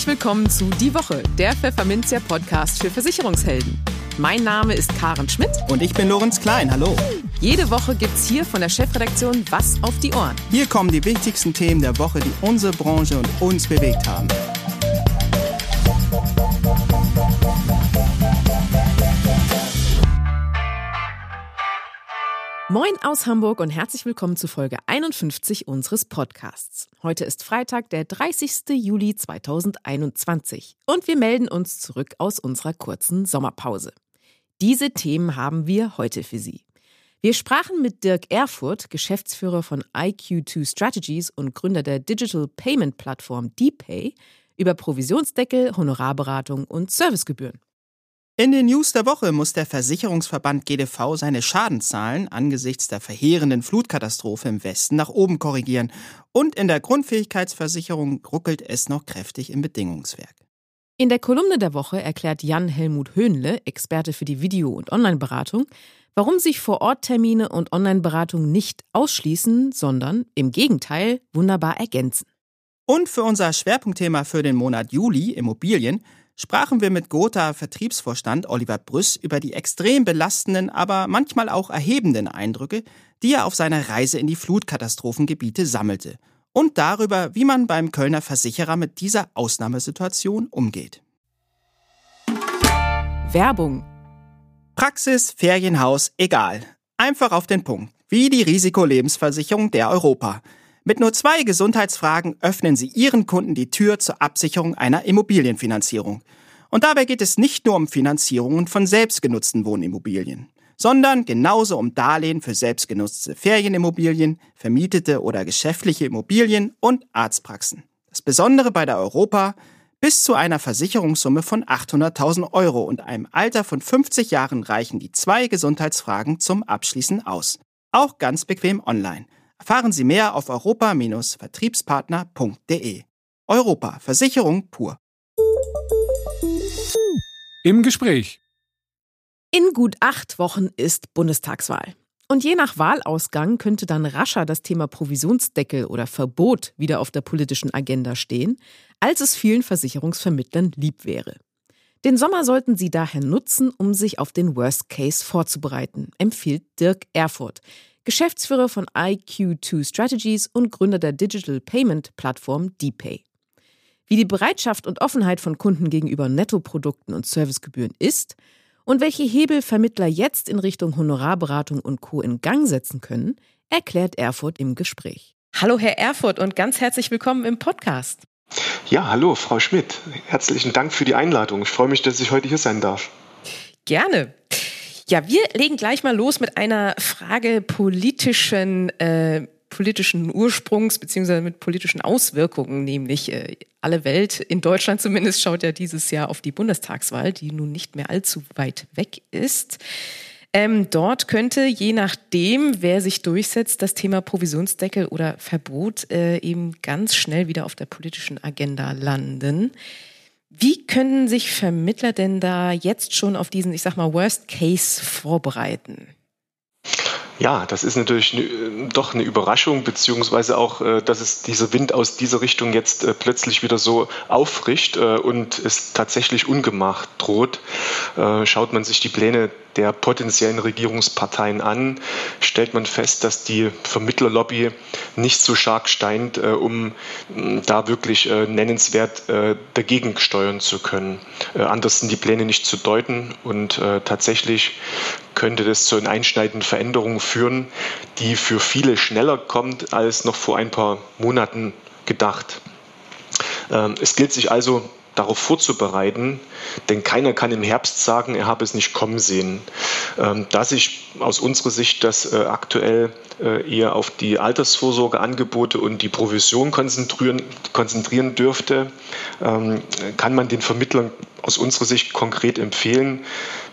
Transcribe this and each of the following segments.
Herzlich willkommen zu Die Woche, der Pfefferminzia Podcast für Versicherungshelden. Mein Name ist Karen Schmidt. Und ich bin Lorenz Klein. Hallo. Jede Woche gibt's hier von der Chefredaktion Was auf die Ohren. Hier kommen die wichtigsten Themen der Woche, die unsere Branche und uns bewegt haben. Moin aus Hamburg und herzlich willkommen zu Folge 51 unseres Podcasts. Heute ist Freitag, der 30. Juli 2021 und wir melden uns zurück aus unserer kurzen Sommerpause. Diese Themen haben wir heute für Sie. Wir sprachen mit Dirk Erfurt, Geschäftsführer von IQ2 Strategies und Gründer der Digital Payment Plattform DPay, über Provisionsdeckel, Honorarberatung und Servicegebühren. In den News der Woche muss der Versicherungsverband GDV seine Schadenzahlen angesichts der verheerenden Flutkatastrophe im Westen nach oben korrigieren und in der Grundfähigkeitsversicherung ruckelt es noch kräftig im Bedingungswerk. In der Kolumne der Woche erklärt Jan-Helmut Höhnle, Experte für die Video- und Online-Beratung, warum sich Vor-Ort-Termine und Online-Beratung nicht ausschließen, sondern im Gegenteil wunderbar ergänzen. Und für unser Schwerpunktthema für den Monat Juli, Immobilien, sprachen wir mit Gotha-Vertriebsvorstand Oliver Brüss über die extrem belastenden, aber manchmal auch erhebenden Eindrücke, die er auf seiner Reise in die Flutkatastrophengebiete sammelte und darüber, wie man beim Kölner Versicherer mit dieser Ausnahmesituation umgeht. Werbung Praxis, Ferienhaus, egal. Einfach auf den Punkt. Wie die Risikolebensversicherung der Europa. Mit nur zwei Gesundheitsfragen öffnen Sie Ihren Kunden die Tür zur Absicherung einer Immobilienfinanzierung. Und dabei geht es nicht nur um Finanzierungen von selbstgenutzten Wohnimmobilien, sondern genauso um Darlehen für selbstgenutzte Ferienimmobilien, vermietete oder geschäftliche Immobilien und Arztpraxen. Das Besondere bei der Europa, bis zu einer Versicherungssumme von 800.000 Euro und einem Alter von 50 Jahren reichen die zwei Gesundheitsfragen zum Abschließen aus. Auch ganz bequem online. Erfahren Sie mehr auf europa-vertriebspartner.de. Europa, Versicherung pur. Im Gespräch. In gut acht Wochen ist Bundestagswahl. Und je nach Wahlausgang könnte dann rascher das Thema Provisionsdeckel oder Verbot wieder auf der politischen Agenda stehen, als es vielen Versicherungsvermittlern lieb wäre. Den Sommer sollten Sie daher nutzen, um sich auf den Worst Case vorzubereiten, empfiehlt Dirk Erfurt, Geschäftsführer von IQ2 Strategies und Gründer der Digital Payment Plattform DPay. Wie die Bereitschaft und Offenheit von Kunden gegenüber Nettoprodukten und Servicegebühren ist und welche Hebel Vermittler jetzt in Richtung Honorarberatung und Co. in Gang setzen können, erklärt Erfurt im Gespräch. Hallo Herr Erfurt und ganz herzlich willkommen im Podcast. Ja, hallo Frau Schmidt. Herzlichen Dank für die Einladung. Ich freue mich, dass ich heute hier sein darf. Gerne. Ja, wir legen gleich mal los mit einer Frage politischen, äh, politischen Ursprungs beziehungsweise mit politischen Auswirkungen, nämlich äh, alle Welt, in Deutschland zumindest, schaut ja dieses Jahr auf die Bundestagswahl, die nun nicht mehr allzu weit weg ist. Ähm, dort könnte, je nachdem, wer sich durchsetzt, das Thema Provisionsdeckel oder Verbot äh, eben ganz schnell wieder auf der politischen Agenda landen. Wie können sich Vermittler denn da jetzt schon auf diesen, ich sag mal, Worst Case vorbereiten? Ja, das ist natürlich ne, doch eine Überraschung, beziehungsweise auch, äh, dass es dieser Wind aus dieser Richtung jetzt äh, plötzlich wieder so auffrischt äh, und es tatsächlich Ungemach droht. Schaut man sich die Pläne der potenziellen Regierungsparteien an, stellt man fest, dass die Vermittlerlobby nicht so stark steint, um da wirklich nennenswert dagegen steuern zu können. Anders sind die Pläne nicht zu deuten und tatsächlich könnte das zu einschneidenden Veränderungen führen, die für viele schneller kommt als noch vor ein paar Monaten gedacht. Ähm, es gilt sich also darauf vorzubereiten, denn keiner kann im Herbst sagen, er habe es nicht kommen sehen. Ähm, da sich aus unserer Sicht das äh, aktuell äh, eher auf die Altersvorsorgeangebote und die Provision konzentrieren, konzentrieren dürfte, ähm, kann man den Vermittlern aus unserer Sicht konkret empfehlen,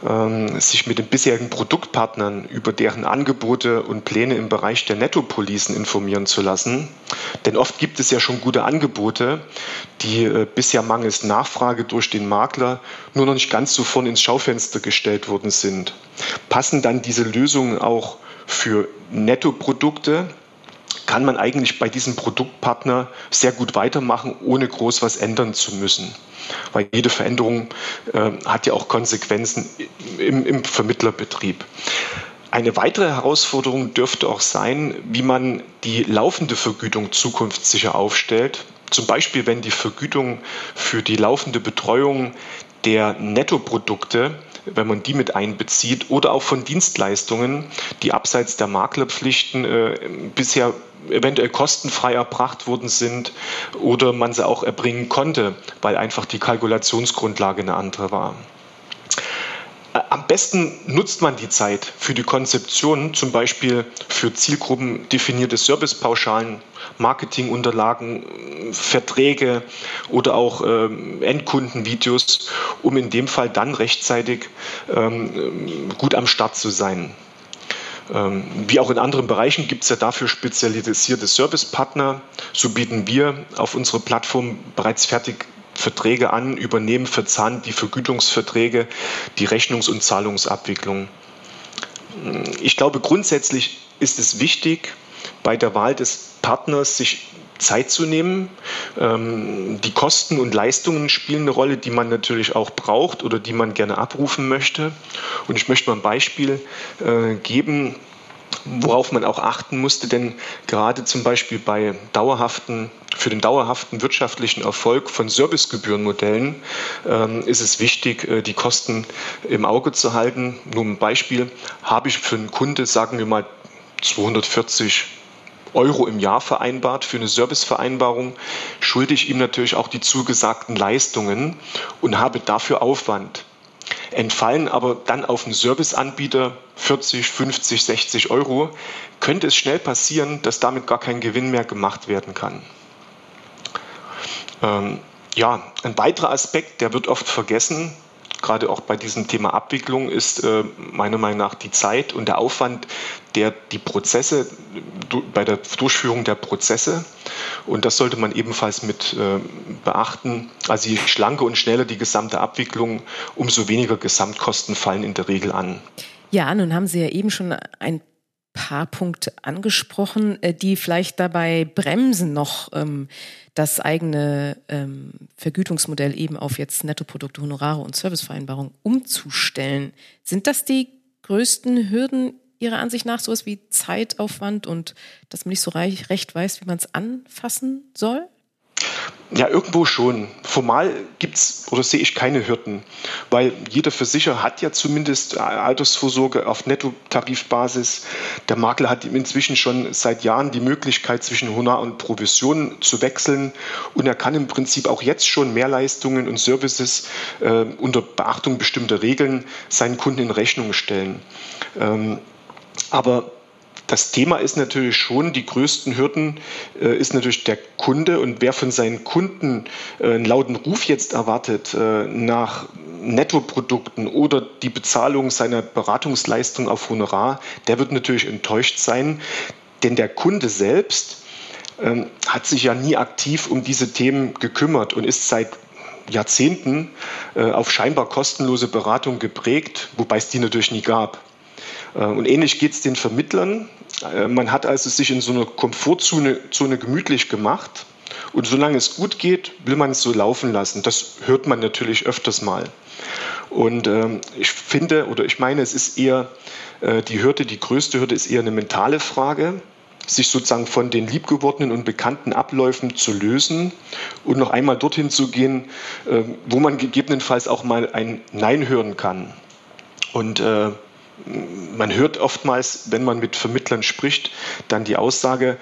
ähm, sich mit den bisherigen Produktpartnern über deren Angebote und Pläne im Bereich der Nettopolisen informieren zu lassen. Denn oft gibt es ja schon gute Angebote, die äh, bisher mangels Nachfrage durch den Makler nur noch nicht ganz so vorn ins Schaufenster gestellt worden sind. Passen dann diese Lösungen auch für Nettoprodukte, kann man eigentlich bei diesem Produktpartner sehr gut weitermachen, ohne groß was ändern zu müssen. Weil jede Veränderung äh, hat ja auch Konsequenzen im, im Vermittlerbetrieb. Eine weitere Herausforderung dürfte auch sein, wie man die laufende Vergütung zukunftssicher aufstellt. Zum Beispiel, wenn die Vergütung für die laufende Betreuung der Nettoprodukte wenn man die mit einbezieht, oder auch von Dienstleistungen, die abseits der Maklerpflichten äh, bisher eventuell kostenfrei erbracht worden sind oder man sie auch erbringen konnte, weil einfach die Kalkulationsgrundlage eine andere war. Am besten nutzt man die Zeit für die Konzeption, zum Beispiel für Zielgruppen definierte Servicepauschalen, Marketingunterlagen, Verträge oder auch ähm, Endkundenvideos, um in dem Fall dann rechtzeitig ähm, gut am Start zu sein. Ähm, wie auch in anderen Bereichen gibt es ja dafür spezialisierte Servicepartner. So bieten wir auf unserer Plattform bereits fertig Verträge an, übernehmen für die Vergütungsverträge, die Rechnungs- und Zahlungsabwicklung. Ich glaube, grundsätzlich ist es wichtig, bei der Wahl des Partners sich Zeit zu nehmen. Ähm, die Kosten und Leistungen spielen eine Rolle, die man natürlich auch braucht oder die man gerne abrufen möchte. Und ich möchte mal ein Beispiel äh, geben worauf man auch achten musste, denn gerade zum Beispiel bei dauerhaften, für den dauerhaften wirtschaftlichen Erfolg von Servicegebührenmodellen ähm, ist es wichtig, äh, die Kosten im Auge zu halten. Nur ein Beispiel, habe ich für einen Kunde, sagen wir mal 240 Euro im Jahr vereinbart für eine Servicevereinbarung, schulde ich ihm natürlich auch die zugesagten Leistungen und habe dafür Aufwand entfallen aber dann auf einen Serviceanbieter 40, 50, 60 Euro, könnte es schnell passieren, dass damit gar kein Gewinn mehr gemacht werden kann. Ähm, ja, ein weiterer Aspekt, der wird oft vergessen, gerade auch bei diesem Thema Abwicklung, ist äh, meiner Meinung nach die Zeit und der Aufwand, der die Prozesse, bei der Durchführung der Prozesse, und das sollte man ebenfalls mit äh, beachten. Also je schlanker und schneller die gesamte Abwicklung, umso weniger Gesamtkosten fallen in der Regel an. Ja, nun haben Sie ja eben schon ein paar Punkte angesprochen, äh, die vielleicht dabei bremsen noch ähm, das eigene ähm, Vergütungsmodell eben auf jetzt Nettoprodukte, Honorare und Servicevereinbarungen umzustellen. Sind das die größten Hürden Ihrer Ansicht nach sowas wie Zeitaufwand und dass man nicht so recht weiß, wie man es anfassen soll? Ja, irgendwo schon. Formal gibt es oder sehe ich keine Hürden, weil jeder Versicherer hat ja zumindest Altersvorsorge auf Nettotarifbasis. Der Makler hat inzwischen schon seit Jahren die Möglichkeit, zwischen Honorar und Provision zu wechseln und er kann im Prinzip auch jetzt schon Mehrleistungen und Services äh, unter Beachtung bestimmter Regeln seinen Kunden in Rechnung stellen. Ähm, aber das Thema ist natürlich schon, die größten Hürden äh, ist natürlich der Kunde und wer von seinen Kunden äh, einen lauten Ruf jetzt erwartet äh, nach Nettoprodukten oder die Bezahlung seiner Beratungsleistung auf Honorar, der wird natürlich enttäuscht sein, denn der Kunde selbst ähm, hat sich ja nie aktiv um diese Themen gekümmert und ist seit Jahrzehnten äh, auf scheinbar kostenlose Beratung geprägt, wobei es die natürlich nie gab. Äh, und ähnlich geht es den Vermittlern. Äh, man hat also sich in so einer Komfortzone Zone gemütlich gemacht. Und solange es gut geht, will man es so laufen lassen. Das hört man natürlich öfters mal. Und ähm, ich finde oder ich meine, es ist eher äh, die Hürde, die größte Hürde ist eher eine mentale Frage, sich sozusagen von den liebgewordenen und bekannten Abläufen zu lösen und noch einmal dorthin zu gehen, äh, wo man gegebenenfalls auch mal ein Nein hören kann. Und äh, man hört oftmals, wenn man mit Vermittlern spricht, dann die Aussage,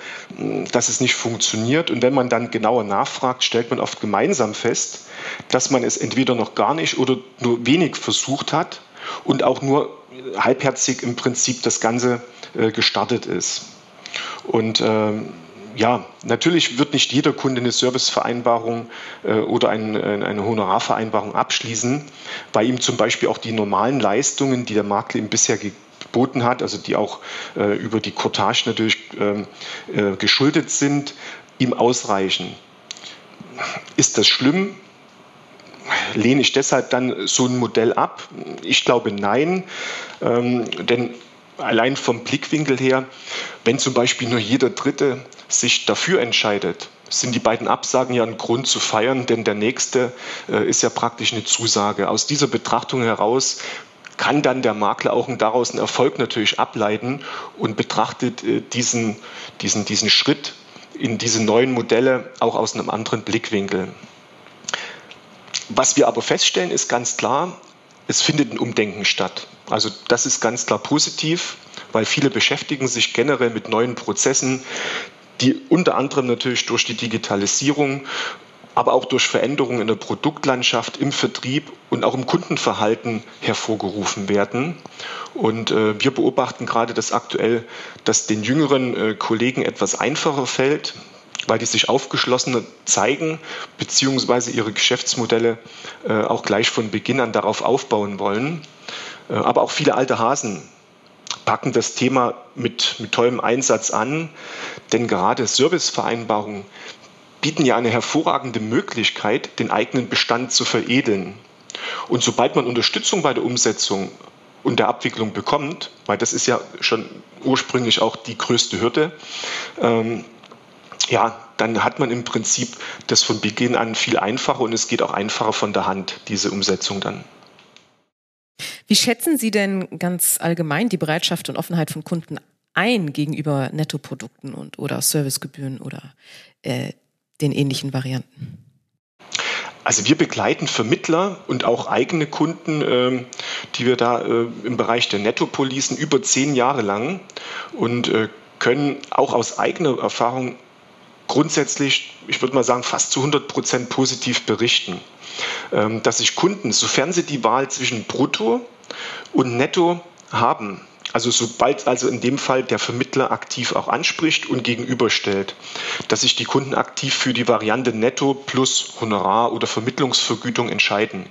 dass es nicht funktioniert. Und wenn man dann genauer nachfragt, stellt man oft gemeinsam fest, dass man es entweder noch gar nicht oder nur wenig versucht hat und auch nur halbherzig im Prinzip das Ganze äh, gestartet ist. Und ähm, ja, natürlich wird nicht jeder Kunde eine Servicevereinbarung äh, oder ein, äh, eine Honorarvereinbarung abschließen, weil ihm zum Beispiel auch die normalen Leistungen, die der Makler ihm bisher geboten hat, also die auch äh, über die Cortage natürlich ähm, äh, geschuldet sind, ihm ausreichen. Ist das schlimm? Lehne ich deshalb dann so ein Modell ab? Ich glaube nein, ähm, denn allein vom Blickwinkel her, wenn zum Beispiel nur jeder Dritte sich dafür entscheidet, sind die beiden Absagen ja ein Grund zu feiern, denn der nächste äh, ist ja praktisch eine Zusage. Aus dieser Betrachtung heraus kann dann der Makler auch daraus einen Erfolg natürlich ableiten und betrachtet äh, diesen, diesen, diesen Schritt in diese neuen Modelle auch aus einem anderen Blickwinkel. Was wir aber feststellen, ist ganz klar, es findet ein Umdenken statt. Also das ist ganz klar positiv, weil viele beschäftigen sich generell mit neuen Prozessen, die unter anderem natürlich durch die Digitalisierung aber auch durch Veränderungen in der Produktlandschaft, im Vertrieb und auch im Kundenverhalten hervorgerufen werden. Und äh, wir beobachten gerade das aktuell, dass den jüngeren äh, Kollegen etwas einfacher fällt, weil die sich aufgeschlossener zeigen, beziehungsweise ihre Geschäftsmodelle äh, auch gleich von Beginn an darauf aufbauen wollen. Äh, aber auch viele alte Hasen packen das Thema mit, mit tollem Einsatz an, denn gerade Servicevereinbarungen bieten ja eine hervorragende Möglichkeit, den eigenen Bestand zu veredeln. Und sobald man Unterstützung bei der Umsetzung und der Abwicklung bekommt, weil das ist ja schon ursprünglich auch die größte Hürde, ähm, ja, dann hat man im Prinzip das von Beginn an viel einfacher und es geht auch einfacher von der Hand, diese Umsetzung dann. Wie schätzen Sie denn ganz allgemein die Bereitschaft und Offenheit von Kunden ein gegenüber Nettoprodukten und oder Servicegebühren oder äh, den ähnlichen Varianten? Also wir begleiten Vermittler und auch eigene Kunden, äh, die wir da äh, im Bereich der Nettopolisen über zehn Jahre lang und äh, können auch aus eigener Erfahrung grundsätzlich, ich würde mal sagen, fast zu 100 Prozent positiv berichten, ähm, dass sich Kunden, sofern sie die Wahl zwischen Brutto und Netto haben, also sobald also in dem Fall der Vermittler aktiv auch anspricht und gegenüberstellt, dass sich die Kunden aktiv für die Variante Netto plus Honorar oder Vermittlungsvergütung entscheiden.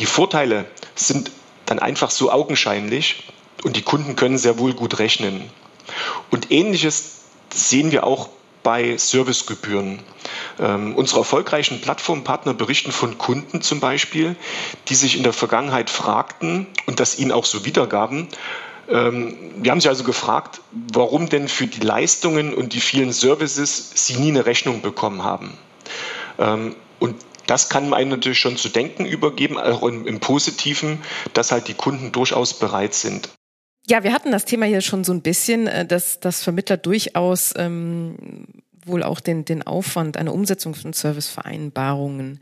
Die Vorteile sind dann einfach so augenscheinlich und die Kunden können sehr wohl gut rechnen. Und ähnliches sehen wir auch bei Servicegebühren. Ähm, unsere erfolgreichen Plattformpartner berichten von Kunden zum Beispiel, die sich in der Vergangenheit fragten und das ihnen auch so wiedergaben, ähm, wir haben Sie also gefragt, warum denn für die Leistungen und die vielen Services Sie nie eine Rechnung bekommen haben. Ähm, und das kann einem natürlich schon zu denken übergeben, auch im, im Positiven, dass halt die Kunden durchaus bereit sind. Ja, wir hatten das Thema hier schon so ein bisschen, äh, dass, dass Vermittler durchaus ähm, wohl auch den, den Aufwand einer Umsetzung von Servicevereinbarungen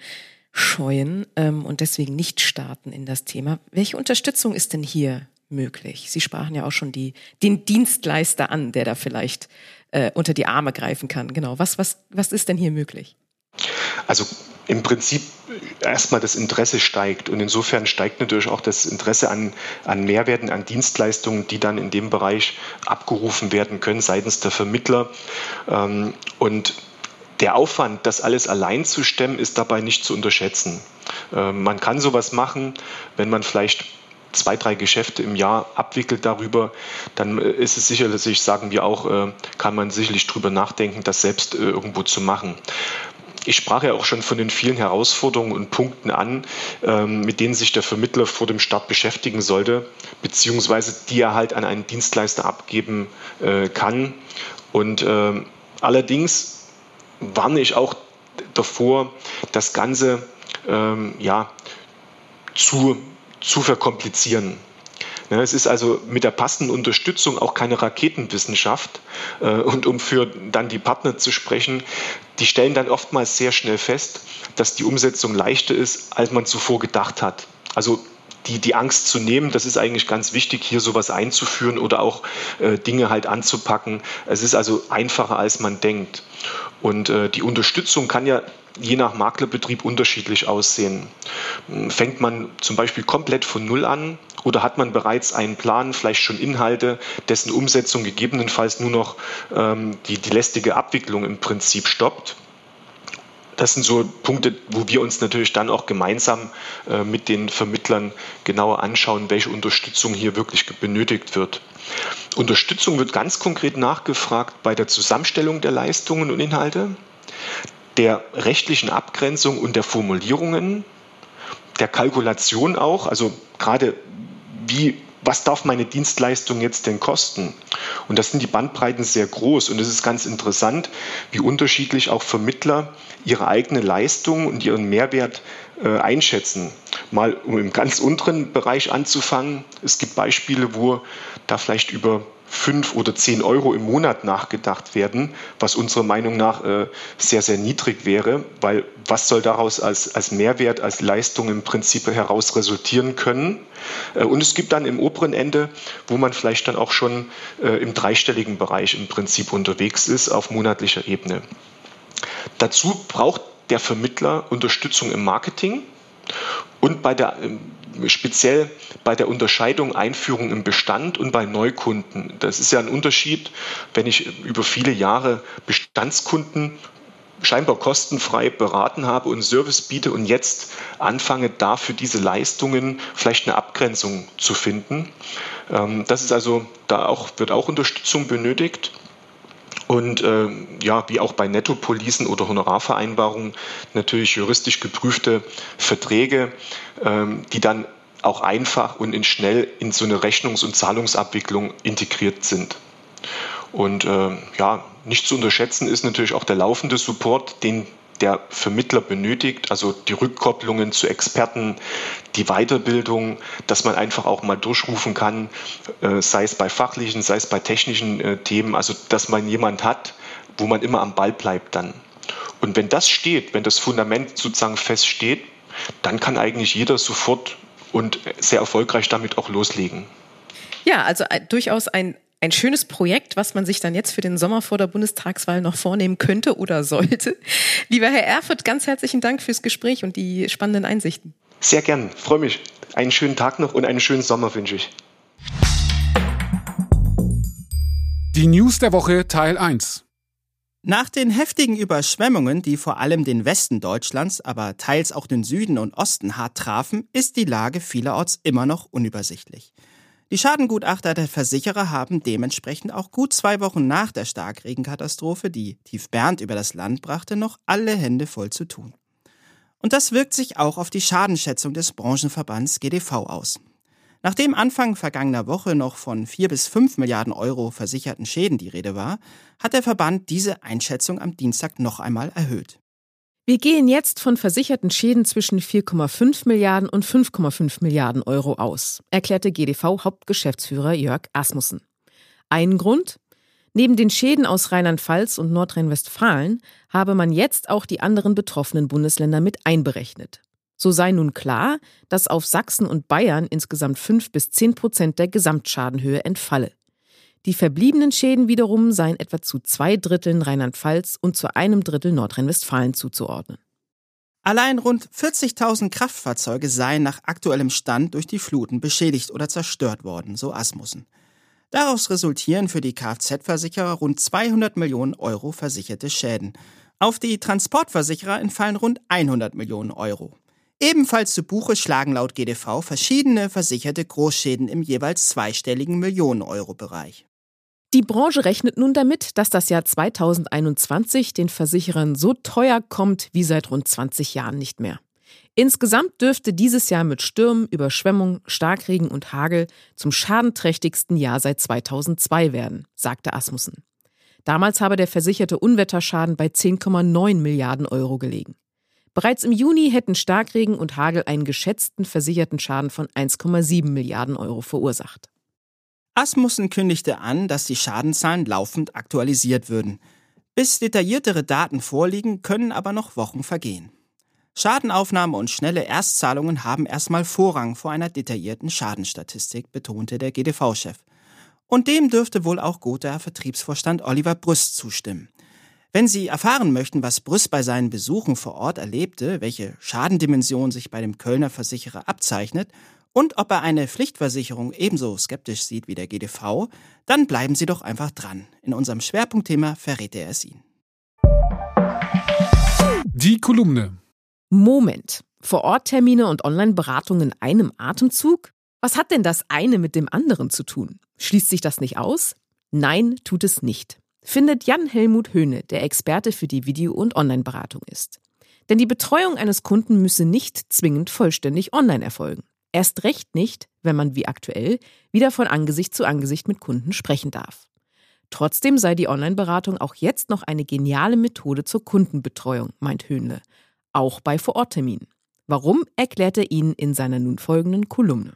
scheuen ähm, und deswegen nicht starten in das Thema. Welche Unterstützung ist denn hier möglich? Sie sprachen ja auch schon die, den Dienstleister an, der da vielleicht äh, unter die Arme greifen kann. Genau. Was, was, was ist denn hier möglich? Also im Prinzip erstmal das Interesse steigt und insofern steigt natürlich auch das Interesse an, an Mehrwerten, an Dienstleistungen, die dann in dem Bereich abgerufen werden können seitens der Vermittler. Ähm, und der Aufwand, das alles allein zu stemmen, ist dabei nicht zu unterschätzen. Ähm, man kann sowas machen, wenn man vielleicht zwei, drei Geschäfte im Jahr abwickelt darüber, dann äh, ist es sicherlich, sagen wir auch, äh, kann man sicherlich drüber nachdenken, das selbst äh, irgendwo zu machen. Ich sprach ja auch schon von den vielen Herausforderungen und Punkten an, ähm, mit denen sich der Vermittler vor dem Start beschäftigen sollte, beziehungsweise die er halt an einen Dienstleister abgeben kann. Und ähm, allerdings warne ich auch davor, das Ganze ähm, ja, zu zu verkomplizieren. Es ist also mit der passenden Unterstützung auch keine Raketenwissenschaft. Äh, und um für dann die Partner zu sprechen, die stellen dann oftmals sehr schnell fest, dass die Umsetzung leichter ist, als man zuvor gedacht hat. Also die, die Angst zu nehmen, das ist eigentlich ganz wichtig, hier sowas einzuführen oder auch äh, Dinge halt anzupacken. Es ist also einfacher, als man denkt. Und äh, die Unterstützung kann ja je nach Maklerbetrieb unterschiedlich aussehen. Fängt man zum Beispiel komplett von Null an oder hat man bereits einen Plan, vielleicht schon Inhalte, dessen Umsetzung gegebenenfalls nur noch ähm, die, die lästige Abwicklung im Prinzip stoppt? Das sind so Punkte, wo wir uns natürlich dann auch gemeinsam äh, mit den Vermittlern genauer anschauen, welche Unterstützung hier wirklich benötigt wird. Unterstützung wird ganz konkret nachgefragt bei der Zusammenstellung der Leistungen und Inhalte, der rechtlichen Abgrenzung und der Formulierungen, der Kalkulation auch, also gerade wie was darf meine Dienstleistung jetzt denn kosten? Und das sind die Bandbreiten sehr groß. Und es ist ganz interessant, wie unterschiedlich auch Vermittler ihre eigene Leistung und ihren Mehrwert äh, einschätzen. Mal um im ganz unteren Bereich anzufangen. Es gibt Beispiele, wo da vielleicht über fünf oder zehn Euro im Monat nachgedacht werden, was unserer Meinung nach äh, sehr, sehr niedrig wäre, weil was soll daraus als, als Mehrwert, als Leistung im Prinzip heraus resultieren können? Äh, und es gibt dann im oberen Ende, wo man vielleicht dann auch schon äh, im dreistelligen Bereich im Prinzip unterwegs ist, auf monatlicher Ebene. Dazu braucht der Vermittler Unterstützung im Marketing und bei der ähm, speziell bei der Unterscheidung Einführung im Bestand und bei Neukunden. Das ist ja ein Unterschied, wenn ich über viele Jahre Bestandskunden scheinbar kostenfrei beraten habe und Service biete und jetzt anfange, dafür diese Leistungen vielleicht eine Abgrenzung zu finden. Ähm, das ist also, da auch, wird auch Unterstützung benötigt. Und äh, ja, wie auch bei Nettopolisen oder Honorarvereinbarungen natürlich juristisch geprüfte Verträge, ähm, die dann auch einfach und in schnell in so eine Rechnungs- und Zahlungsabwicklung integriert sind. Und äh, ja, nicht zu unterschätzen ist natürlich auch der laufende Support, den der Vermittler benötigt, also die Rückkopplungen zu Experten, die Weiterbildung, dass man einfach auch mal durchrufen kann, äh, sei es bei fachlichen, sei es bei technischen äh, Themen, also dass man jemand hat, wo man immer am Ball bleibt dann. Und wenn das steht, wenn das Fundament sozusagen feststeht, dann kann eigentlich jeder sofort und sehr erfolgreich damit auch loslegen. Ja, also äh, durchaus ein ein schönes Projekt, was man sich dann jetzt für den Sommer vor der Bundestagswahl noch vornehmen könnte oder sollte. Lieber Herr Erfurt, ganz herzlichen Dank fürs Gespräch und die spannenden Einsichten. Sehr gern, freue mich. Einen schönen Tag noch und einen schönen Sommer wünsche ich. Die News der Woche Teil 1. Nach den heftigen Überschwemmungen, die vor allem den Westen Deutschlands, aber teils auch den Süden und Osten hart trafen, ist die Lage vielerorts immer noch unübersichtlich. Die Schadengutachter der Versicherer haben dementsprechend auch gut zwei Wochen nach der Starkregenkatastrophe, die Tief Bernd über das Land brachte, noch alle Hände voll zu tun. Und das wirkt sich auch auf die Schadenschätzung des Branchenverbands GDV aus. Nachdem Anfang vergangener Woche noch von vier bis fünf Milliarden Euro versicherten Schäden die Rede war, hat der Verband diese Einschätzung am Dienstag noch einmal erhöht. Wir gehen jetzt von versicherten Schäden zwischen 4,5 Milliarden und 5,5 Milliarden Euro aus, erklärte GDV-Hauptgeschäftsführer Jörg Asmussen. Ein Grund? Neben den Schäden aus Rheinland-Pfalz und Nordrhein-Westfalen habe man jetzt auch die anderen betroffenen Bundesländer mit einberechnet. So sei nun klar, dass auf Sachsen und Bayern insgesamt 5 bis 10 Prozent der Gesamtschadenhöhe entfalle. Die verbliebenen Schäden wiederum seien etwa zu zwei Dritteln Rheinland-Pfalz und zu einem Drittel Nordrhein-Westfalen zuzuordnen. Allein rund 40.000 Kraftfahrzeuge seien nach aktuellem Stand durch die Fluten beschädigt oder zerstört worden, so Asmussen. Daraus resultieren für die Kfz-Versicherer rund 200 Millionen Euro versicherte Schäden. Auf die Transportversicherer entfallen rund 100 Millionen Euro. Ebenfalls zu Buche schlagen laut GDV verschiedene versicherte Großschäden im jeweils zweistelligen Millionen-Euro-Bereich. Die Branche rechnet nun damit, dass das Jahr 2021 den Versicherern so teuer kommt wie seit rund 20 Jahren nicht mehr. Insgesamt dürfte dieses Jahr mit Stürmen, Überschwemmung, Starkregen und Hagel zum schadenträchtigsten Jahr seit 2002 werden, sagte Asmussen. Damals habe der versicherte Unwetterschaden bei 10,9 Milliarden Euro gelegen. Bereits im Juni hätten Starkregen und Hagel einen geschätzten versicherten Schaden von 1,7 Milliarden Euro verursacht. Asmussen kündigte an, dass die Schadenzahlen laufend aktualisiert würden. Bis detailliertere Daten vorliegen, können aber noch Wochen vergehen. Schadenaufnahme und schnelle Erstzahlungen haben erstmal Vorrang vor einer detaillierten Schadenstatistik, betonte der GDV-Chef. Und dem dürfte wohl auch Gotha Vertriebsvorstand Oliver Brüst zustimmen. Wenn Sie erfahren möchten, was Brüst bei seinen Besuchen vor Ort erlebte, welche Schadendimension sich bei dem Kölner Versicherer abzeichnet und ob er eine Pflichtversicherung ebenso skeptisch sieht wie der GDV, dann bleiben Sie doch einfach dran. In unserem Schwerpunktthema verrät er es Ihnen. Die Kolumne. Moment. Vor-Ort-Termine und Online-Beratung in einem Atemzug? Was hat denn das eine mit dem anderen zu tun? Schließt sich das nicht aus? Nein, tut es nicht. Findet Jan-Helmut Höhne, der Experte für die Video- und Online-Beratung ist. Denn die Betreuung eines Kunden müsse nicht zwingend vollständig online erfolgen. Erst recht nicht, wenn man wie aktuell wieder von Angesicht zu Angesicht mit Kunden sprechen darf. Trotzdem sei die Online-Beratung auch jetzt noch eine geniale Methode zur Kundenbetreuung, meint Höhnle. Auch bei Vorortterminen. Warum, erklärt er Ihnen in seiner nun folgenden Kolumne.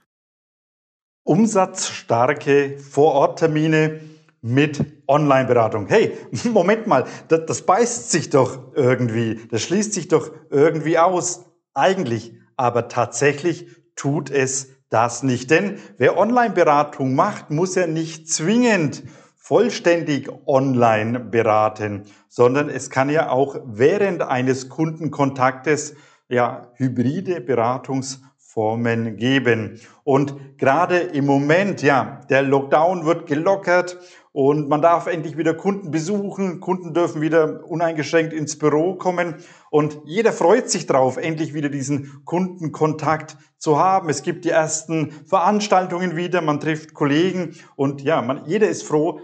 Umsatzstarke Vororttermine mit Online-Beratung. Hey, Moment mal, das, das beißt sich doch irgendwie, das schließt sich doch irgendwie aus. Eigentlich, aber tatsächlich tut es das nicht. Denn wer Online-Beratung macht, muss ja nicht zwingend vollständig online beraten, sondern es kann ja auch während eines Kundenkontaktes ja hybride Beratungsformen geben. Und gerade im Moment, ja, der Lockdown wird gelockert und man darf endlich wieder Kunden besuchen. Kunden dürfen wieder uneingeschränkt ins Büro kommen. Und jeder freut sich drauf, endlich wieder diesen Kundenkontakt zu haben. Es gibt die ersten Veranstaltungen wieder. Man trifft Kollegen. Und ja, man, jeder ist froh,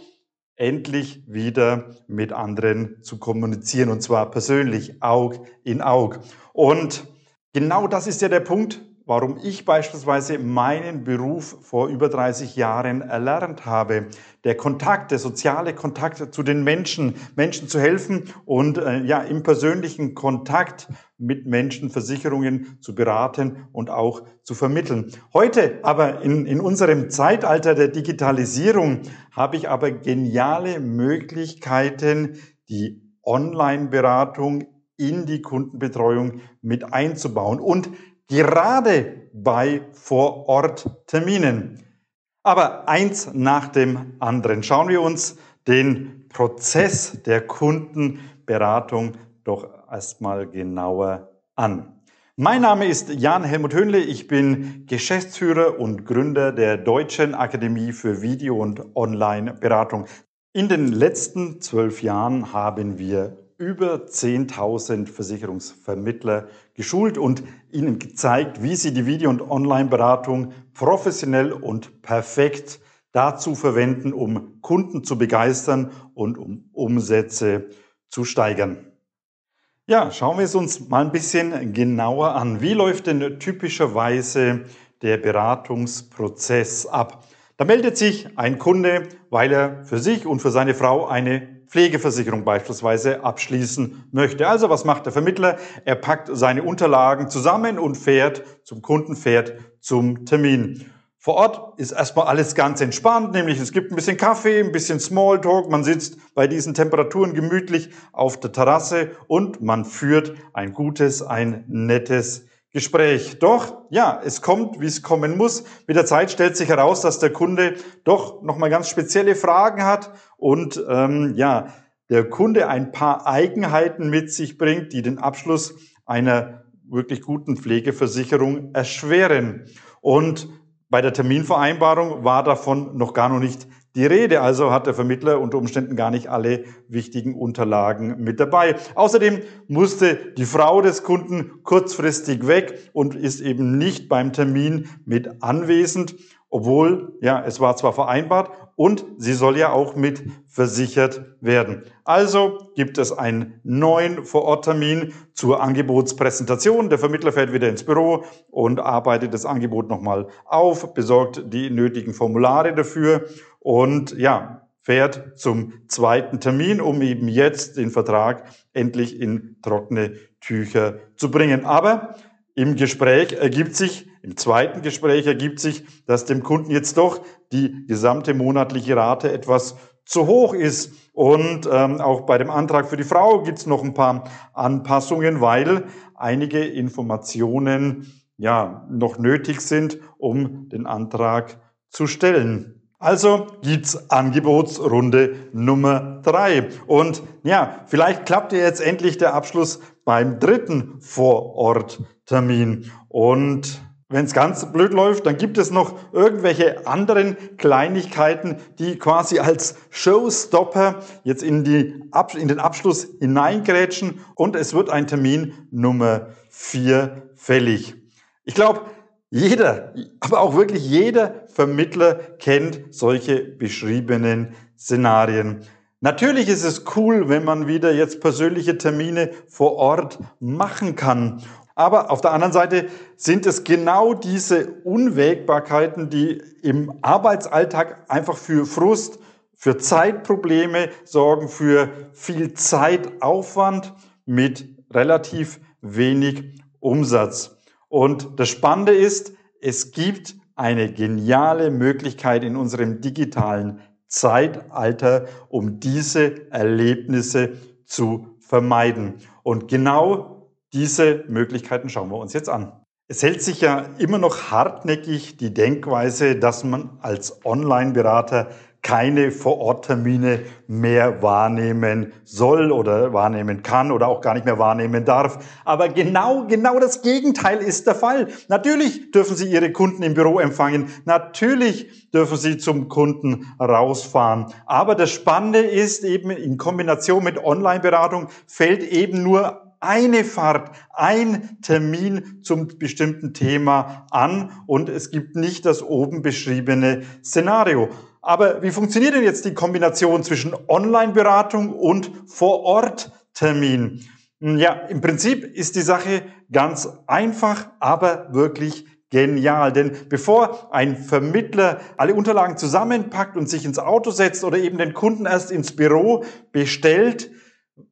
endlich wieder mit anderen zu kommunizieren. Und zwar persönlich, Aug in Aug. Und genau das ist ja der Punkt, warum ich beispielsweise meinen Beruf vor über 30 Jahren erlernt habe. Der Kontakt, der soziale Kontakt zu den Menschen, Menschen zu helfen und äh, ja im persönlichen Kontakt mit Menschen Versicherungen zu beraten und auch zu vermitteln. Heute aber in, in unserem Zeitalter der Digitalisierung habe ich aber geniale Möglichkeiten, die Online-Beratung in die Kundenbetreuung mit einzubauen. Und gerade bei Vorortterminen. Aber eins nach dem anderen. Schauen wir uns den Prozess der Kundenberatung doch erstmal genauer an. Mein Name ist Jan Helmut Höhnle. Ich bin Geschäftsführer und Gründer der Deutschen Akademie für Video- und Online-Beratung. In den letzten zwölf Jahren haben wir über 10.000 Versicherungsvermittler geschult und ihnen gezeigt, wie sie die Video- und Online-Beratung professionell und perfekt dazu verwenden, um Kunden zu begeistern und um Umsätze zu steigern. Ja, schauen wir es uns mal ein bisschen genauer an. Wie läuft denn typischerweise der Beratungsprozess ab? Da meldet sich ein Kunde, weil er für sich und für seine Frau eine Pflegeversicherung beispielsweise abschließen möchte. Also was macht der Vermittler? Er packt seine Unterlagen zusammen und fährt zum Kunden, fährt zum Termin. Vor Ort ist erstmal alles ganz entspannt, nämlich es gibt ein bisschen Kaffee, ein bisschen Smalltalk, man sitzt bei diesen Temperaturen gemütlich auf der Terrasse und man führt ein gutes, ein nettes Gespräch. Doch, ja, es kommt, wie es kommen muss. Mit der Zeit stellt sich heraus, dass der Kunde doch nochmal ganz spezielle Fragen hat und ähm, ja, der Kunde ein paar Eigenheiten mit sich bringt, die den Abschluss einer wirklich guten Pflegeversicherung erschweren. Und bei der Terminvereinbarung war davon noch gar noch nicht die Rede. Also hat der Vermittler unter Umständen gar nicht alle wichtigen Unterlagen mit dabei. Außerdem musste die Frau des Kunden kurzfristig weg und ist eben nicht beim Termin mit anwesend, obwohl, ja, es war zwar vereinbart und sie soll ja auch mit versichert werden. Also gibt es einen neuen Vororttermin zur Angebotspräsentation. Der Vermittler fährt wieder ins Büro und arbeitet das Angebot nochmal auf, besorgt die nötigen Formulare dafür und ja, fährt zum zweiten Termin, um eben jetzt den Vertrag endlich in trockene Tücher zu bringen. Aber im Gespräch ergibt sich, im zweiten Gespräch ergibt sich, dass dem Kunden jetzt doch die gesamte monatliche Rate etwas zu hoch ist. Und ähm, auch bei dem Antrag für die Frau gibt es noch ein paar Anpassungen, weil einige Informationen ja noch nötig sind, um den Antrag zu stellen. Also gibt's Angebotsrunde Nummer drei. Und ja, vielleicht klappt ja jetzt endlich der Abschluss beim dritten Vororttermin. Und wenn es ganz blöd läuft, dann gibt es noch irgendwelche anderen Kleinigkeiten, die quasi als Showstopper jetzt in, die, in den Abschluss hineingrätschen und es wird ein Termin Nummer vier fällig. Ich glaube, jeder, aber auch wirklich jeder Vermittler kennt solche beschriebenen Szenarien. Natürlich ist es cool, wenn man wieder jetzt persönliche Termine vor Ort machen kann. Aber auf der anderen Seite sind es genau diese Unwägbarkeiten, die im Arbeitsalltag einfach für Frust, für Zeitprobleme sorgen, für viel Zeitaufwand mit relativ wenig Umsatz. Und das Spannende ist, es gibt eine geniale Möglichkeit in unserem digitalen Zeitalter, um diese Erlebnisse zu vermeiden. Und genau diese Möglichkeiten schauen wir uns jetzt an. Es hält sich ja immer noch hartnäckig die Denkweise, dass man als Online-Berater keine Vororttermine mehr wahrnehmen soll oder wahrnehmen kann oder auch gar nicht mehr wahrnehmen darf. Aber genau, genau das Gegenteil ist der Fall. Natürlich dürfen Sie Ihre Kunden im Büro empfangen. Natürlich dürfen Sie zum Kunden rausfahren. Aber das Spannende ist eben in Kombination mit Online-Beratung fällt eben nur eine Fahrt, ein Termin zum bestimmten Thema an und es gibt nicht das oben beschriebene Szenario. Aber wie funktioniert denn jetzt die Kombination zwischen Online-Beratung und Vor-Ort-Termin? Hm, ja, im Prinzip ist die Sache ganz einfach, aber wirklich genial. Denn bevor ein Vermittler alle Unterlagen zusammenpackt und sich ins Auto setzt oder eben den Kunden erst ins Büro bestellt,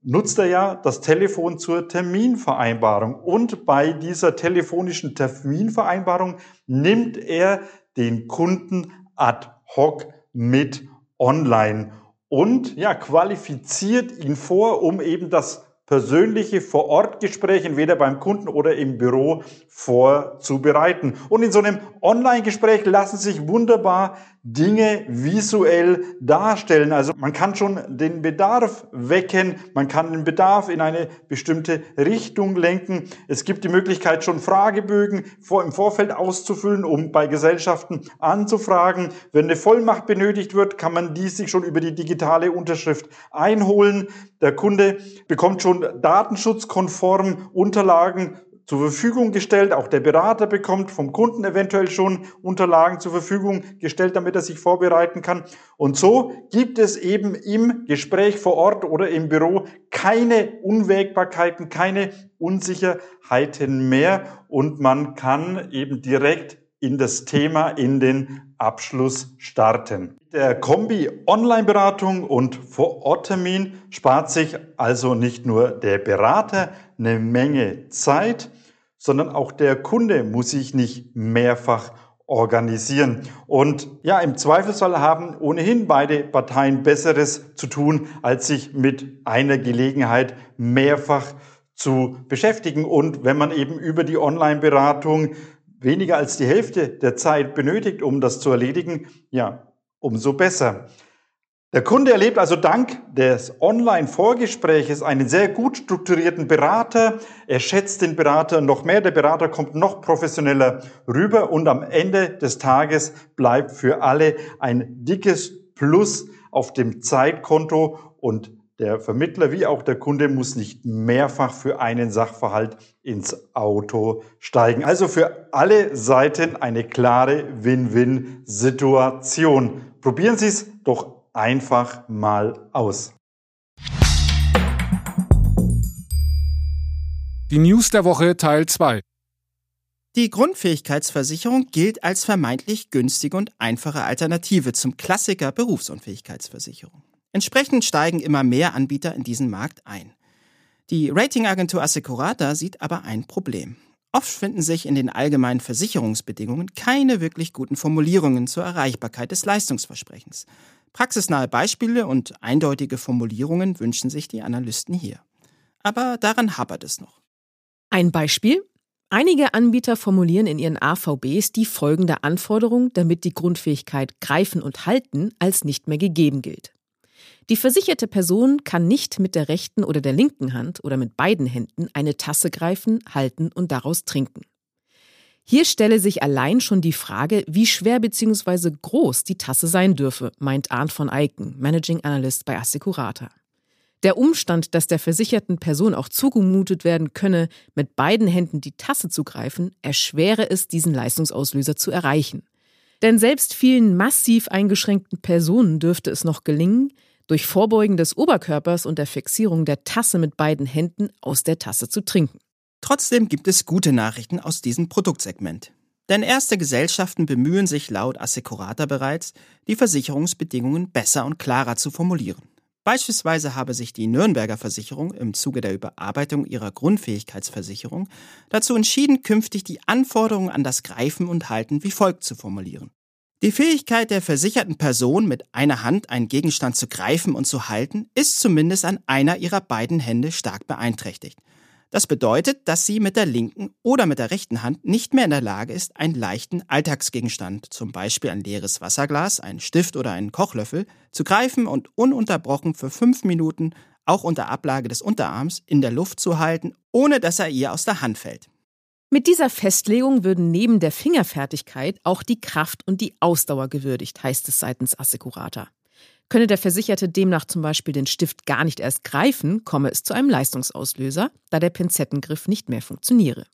nutzt er ja das Telefon zur Terminvereinbarung. Und bei dieser telefonischen Terminvereinbarung nimmt er den Kunden ad hoc mit online und ja, qualifiziert ihn vor, um eben das persönliche Vor-Ort-Gespräch entweder beim Kunden oder im Büro vorzubereiten. Und in so einem Online-Gespräch lassen sich wunderbar Dinge visuell darstellen. Also man kann schon den Bedarf wecken, man kann den Bedarf in eine bestimmte Richtung lenken. Es gibt die Möglichkeit, schon Fragebögen im Vorfeld auszufüllen, um bei Gesellschaften anzufragen. Wenn eine Vollmacht benötigt wird, kann man die sich schon über die digitale Unterschrift einholen. Der Kunde bekommt schon datenschutzkonform Unterlagen zur Verfügung gestellt. Auch der Berater bekommt vom Kunden eventuell schon Unterlagen zur Verfügung gestellt, damit er sich vorbereiten kann. Und so gibt es eben im Gespräch vor Ort oder im Büro keine Unwägbarkeiten, keine Unsicherheiten mehr und man kann eben direkt in das Thema, in den Abschluss starten. Der Kombi Online-Beratung und Vor-Ort-Termin spart sich also nicht nur der Berater eine Menge Zeit, sondern auch der Kunde muss sich nicht mehrfach organisieren. Und ja, im Zweifelsfall haben ohnehin beide Parteien Besseres zu tun, als sich mit einer Gelegenheit mehrfach zu beschäftigen. Und wenn man eben über die Online-Beratung weniger als die Hälfte der Zeit benötigt, um das zu erledigen, ja, umso besser. Der Kunde erlebt also dank des Online-Vorgespräches einen sehr gut strukturierten Berater. Er schätzt den Berater noch mehr. Der Berater kommt noch professioneller rüber und am Ende des Tages bleibt für alle ein dickes Plus auf dem Zeitkonto und der Vermittler wie auch der Kunde muss nicht mehrfach für einen Sachverhalt ins Auto steigen. Also für alle Seiten eine klare Win-Win-Situation. Probieren Sie es doch einfach mal aus. Die News der Woche Teil 2. Die Grundfähigkeitsversicherung gilt als vermeintlich günstige und einfache Alternative zum Klassiker Berufsunfähigkeitsversicherung. Entsprechend steigen immer mehr Anbieter in diesen Markt ein. Die Ratingagentur Assecurata sieht aber ein Problem. Oft finden sich in den allgemeinen Versicherungsbedingungen keine wirklich guten Formulierungen zur Erreichbarkeit des Leistungsversprechens. Praxisnahe Beispiele und eindeutige Formulierungen wünschen sich die Analysten hier. Aber daran hapert es noch. Ein Beispiel? Einige Anbieter formulieren in ihren AVBs die folgende Anforderung, damit die Grundfähigkeit greifen und halten als nicht mehr gegeben gilt. Die versicherte Person kann nicht mit der rechten oder der linken Hand oder mit beiden Händen eine Tasse greifen, halten und daraus trinken. Hier stelle sich allein schon die Frage, wie schwer bzw. groß die Tasse sein dürfe, meint Arndt von Eiken, Managing Analyst bei Assecurata. Der Umstand, dass der versicherten Person auch zugemutet werden könne, mit beiden Händen die Tasse zu greifen, erschwere es, diesen Leistungsauslöser zu erreichen. Denn selbst vielen massiv eingeschränkten Personen dürfte es noch gelingen, durch Vorbeugen des Oberkörpers und der Fixierung der Tasse mit beiden Händen aus der Tasse zu trinken. Trotzdem gibt es gute Nachrichten aus diesem Produktsegment. Denn erste Gesellschaften bemühen sich laut Assecurata bereits, die Versicherungsbedingungen besser und klarer zu formulieren. Beispielsweise habe sich die Nürnberger Versicherung im Zuge der Überarbeitung ihrer Grundfähigkeitsversicherung dazu entschieden, künftig die Anforderungen an das Greifen und Halten wie folgt zu formulieren. Die Fähigkeit der versicherten Person, mit einer Hand einen Gegenstand zu greifen und zu halten, ist zumindest an einer ihrer beiden Hände stark beeinträchtigt. Das bedeutet, dass sie mit der linken oder mit der rechten Hand nicht mehr in der Lage ist, einen leichten Alltagsgegenstand, zum Beispiel ein leeres Wasserglas, einen Stift oder einen Kochlöffel, zu greifen und ununterbrochen für fünf Minuten, auch unter Ablage des Unterarms, in der Luft zu halten, ohne dass er ihr aus der Hand fällt. Mit dieser Festlegung würden neben der Fingerfertigkeit auch die Kraft und die Ausdauer gewürdigt, heißt es seitens Assecurata. Könne der Versicherte demnach zum Beispiel den Stift gar nicht erst greifen, komme es zu einem Leistungsauslöser, da der Pinzettengriff nicht mehr funktioniere.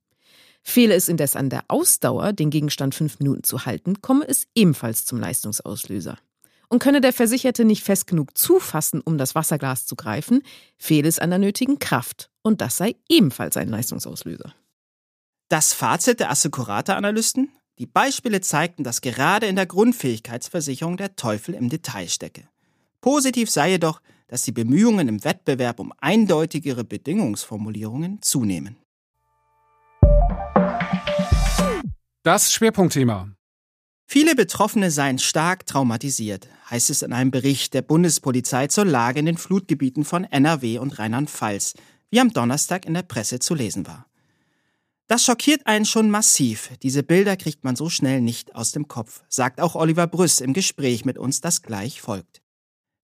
Fehle es indes an der Ausdauer, den Gegenstand fünf Minuten zu halten, komme es ebenfalls zum Leistungsauslöser. Und könne der Versicherte nicht fest genug zufassen, um das Wasserglas zu greifen, fehle es an der nötigen Kraft, und das sei ebenfalls ein Leistungsauslöser. Das Fazit der Assecurata-Analysten? Die Beispiele zeigten, dass gerade in der Grundfähigkeitsversicherung der Teufel im Detail stecke. Positiv sei jedoch, dass die Bemühungen im Wettbewerb um eindeutigere Bedingungsformulierungen zunehmen. Das Schwerpunktthema. Viele Betroffene seien stark traumatisiert, heißt es in einem Bericht der Bundespolizei zur Lage in den Flutgebieten von NRW und Rheinland-Pfalz, wie am Donnerstag in der Presse zu lesen war. Das schockiert einen schon massiv. Diese Bilder kriegt man so schnell nicht aus dem Kopf, sagt auch Oliver Brüss im Gespräch mit uns, das gleich folgt.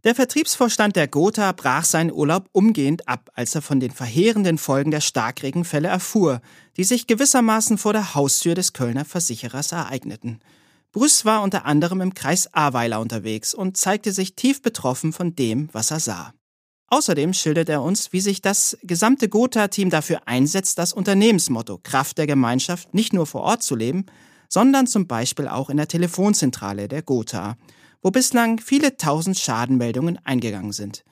Der Vertriebsvorstand der Gotha brach seinen Urlaub umgehend ab, als er von den verheerenden Folgen der Starkregenfälle erfuhr, die sich gewissermaßen vor der Haustür des Kölner Versicherers ereigneten. Brüss war unter anderem im Kreis Ahrweiler unterwegs und zeigte sich tief betroffen von dem, was er sah. Außerdem schildert er uns, wie sich das gesamte Gotha-Team dafür einsetzt, das Unternehmensmotto Kraft der Gemeinschaft nicht nur vor Ort zu leben, sondern zum Beispiel auch in der Telefonzentrale der Gotha, wo bislang viele tausend Schadenmeldungen eingegangen sind.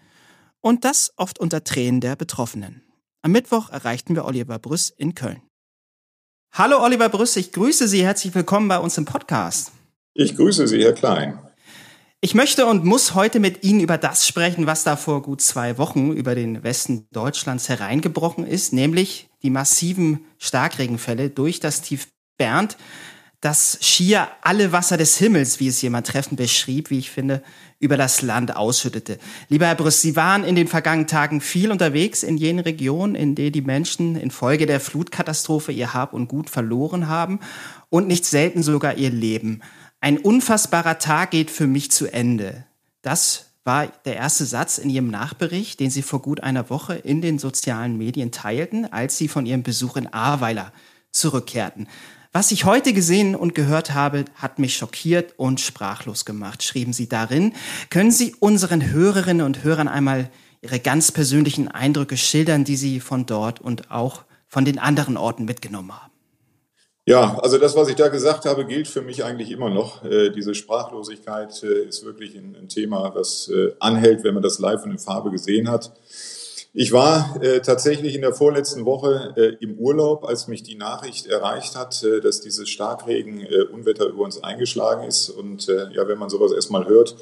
Und das oft unter Tränen der Betroffenen. Am Mittwoch erreichten wir Oliver Brüss in Köln. Hallo Oliver Brüss, ich grüße Sie. Herzlich willkommen bei uns im Podcast. Ich grüße Sie, Herr Klein. Ich möchte und muss heute mit Ihnen über das sprechen, was da vor gut zwei Wochen über den Westen Deutschlands hereingebrochen ist, nämlich die massiven Starkregenfälle durch das Tief Bernd das schier alle Wasser des Himmels, wie es jemand treffend beschrieb, wie ich finde, über das Land ausschüttete. Lieber Herr Brüss, Sie waren in den vergangenen Tagen viel unterwegs in jenen Regionen, in denen die Menschen infolge der Flutkatastrophe ihr Hab und Gut verloren haben und nicht selten sogar ihr Leben. Ein unfassbarer Tag geht für mich zu Ende. Das war der erste Satz in Ihrem Nachbericht, den Sie vor gut einer Woche in den sozialen Medien teilten, als Sie von Ihrem Besuch in Ahrweiler zurückkehrten. Was ich heute gesehen und gehört habe, hat mich schockiert und sprachlos gemacht, schrieben Sie darin. Können Sie unseren Hörerinnen und Hörern einmal Ihre ganz persönlichen Eindrücke schildern, die Sie von dort und auch von den anderen Orten mitgenommen haben? Ja, also das, was ich da gesagt habe, gilt für mich eigentlich immer noch. Äh, diese Sprachlosigkeit äh, ist wirklich ein, ein Thema, was äh, anhält, wenn man das live und in Farbe gesehen hat. Ich war äh, tatsächlich in der vorletzten Woche äh, im Urlaub, als mich die Nachricht erreicht hat, äh, dass dieses Starkregen-Unwetter über uns eingeschlagen ist. Und ja, wenn man sowas erstmal hört,